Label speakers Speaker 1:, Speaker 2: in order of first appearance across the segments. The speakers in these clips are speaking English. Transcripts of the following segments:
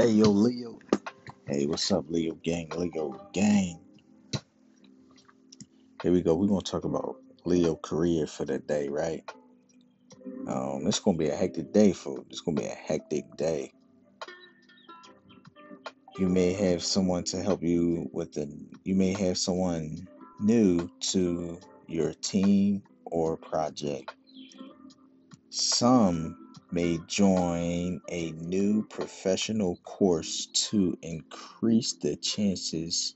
Speaker 1: Hey, yo, Leo. Hey, what's up, Leo gang? Leo gang. Here we go. We're gonna talk about Leo career for the day, right? Um, it's gonna be a hectic day for. It's gonna be a hectic day. You may have someone to help you with the. You may have someone new to your team or project. Some may join a new professional course to increase the chances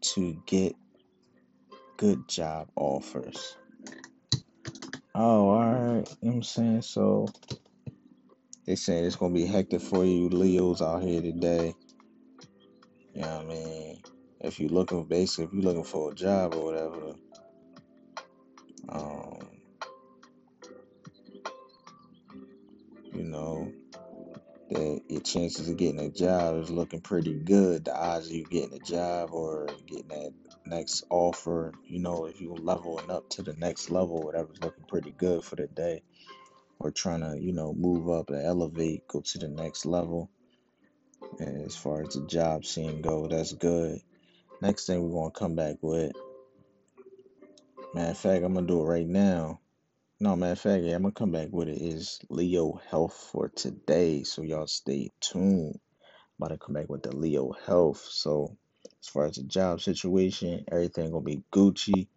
Speaker 1: to get good job offers. Oh, all right. You know I'm saying? So they saying it's gonna be hectic for you Leos out here today. You know what I mean? If you're looking basically if you're looking for a job or whatever, um, know, that your chances of getting a job is looking pretty good. The odds of you getting a job or getting that next offer, you know, if you're leveling up to the next level, whatever's looking pretty good for the day. Or trying to, you know, move up and elevate, go to the next level. And as far as the job scene go, that's good. Next thing we're gonna come back with, matter of fact, I'm gonna do it right now. No, matter of fact, yeah, I'm gonna come back with it is Leo health for today. So y'all stay tuned. I'm about to come back with the Leo health. So as far as the job situation, everything gonna be Gucci.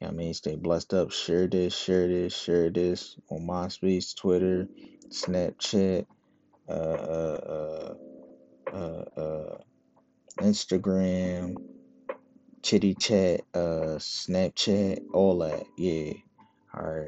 Speaker 1: You know I mean, stay blessed up. Share this, share this, share this on MySpace, Twitter, Snapchat, uh, uh, uh, uh, uh Instagram, Chitty Chat, uh, Snapchat, all that. Yeah. All right.